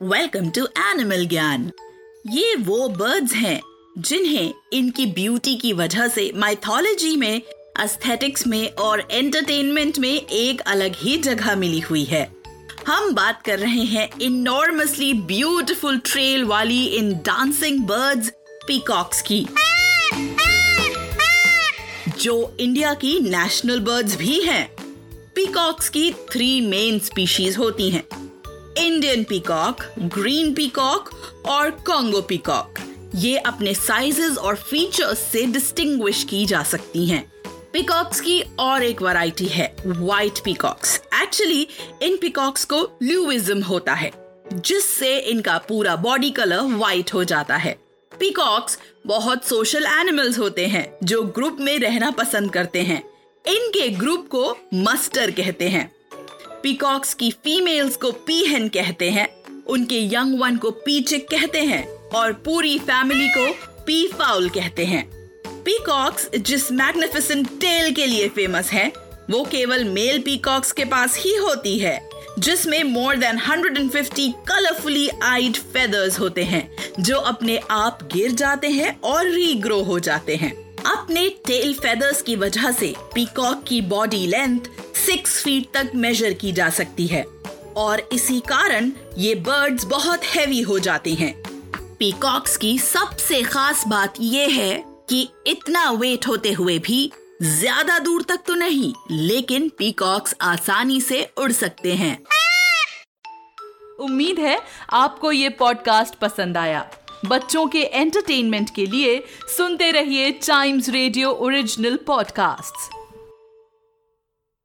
Welcome to animal ज्ञान ये वो बर्ड्स हैं, जिन्हें इनकी ब्यूटी की वजह से माइथोलॉजी में एस्थेटिक्स में और एंटरटेनमेंट में एक अलग ही जगह मिली हुई है। हम बात कर रहे हैं इनॉर्मसली ब्यूटीफुल ट्रेल वाली इन डांसिंग बर्ड्स पीकॉक्स की, जो इंडिया की नेशनल बर्ड्स भी हैं। पीकॉक्स की थ्री मेन स्पीशीज होती हैं। इंडियन पीकॉक ग्रीन पीकॉक और कॉन्गो पीकॉक ये अपने साइजेस और फीचर्स से डिस्टिंग्विश की जा सकती हैं. पीकॉक्स की और एक वैरायटी है व्हाइट पीकॉक्स एक्चुअली इन पीकॉक्स को ल्यूविज्म होता है, जिससे इनका पूरा बॉडी कलर व्हाइट हो जाता है. पीकॉक्स बहुत सोशल एनिमल्स होते हैं, जो ग्रुप में रहना पसंद करते हैं. इनके ग्रुप को मस्टर कहते हैं. पीकॉक्स की फीमेल्स को पीहन कहते हैं, उनके यंग वन को पीचिक कहते हैं और पूरी फैमिली को पी फाउल कहते हैं। पीकॉक्स जिस मैग्निफिसेंट टेल के लिए फ़ेमस है, वो केवल मेल पीकॉक्स के पास ही होती है, जिसमें more than 150 colourfully eyed feathers होते हैं, जो अपने आप गिर जाते हैं और रीग्रो हो जाते हैं। अपने टेल फेदर्स की वजह से पीकॉक की बॉडी लेंथ सिक्स फीट तक मेजर की जा सकती है। और इसी कारण ये बर्ड्स बहुत हैवी हो जाते हैं। पीकॉक्स की सबसे खास बात यह है कि इतना वेट होते हुए भी ज़्यादा दूर तक तो नहीं, लेकिन पीकॉक्स आसानी से उड़ सकते हैं। उम्मीद है आपको ये पॉडकास्ट पसंद आया। बच्चों के एंटरटेनमेंट के लिए सुनते रहिए टाइम्स रेडियो ओरिजिनल पॉडकास्ट्स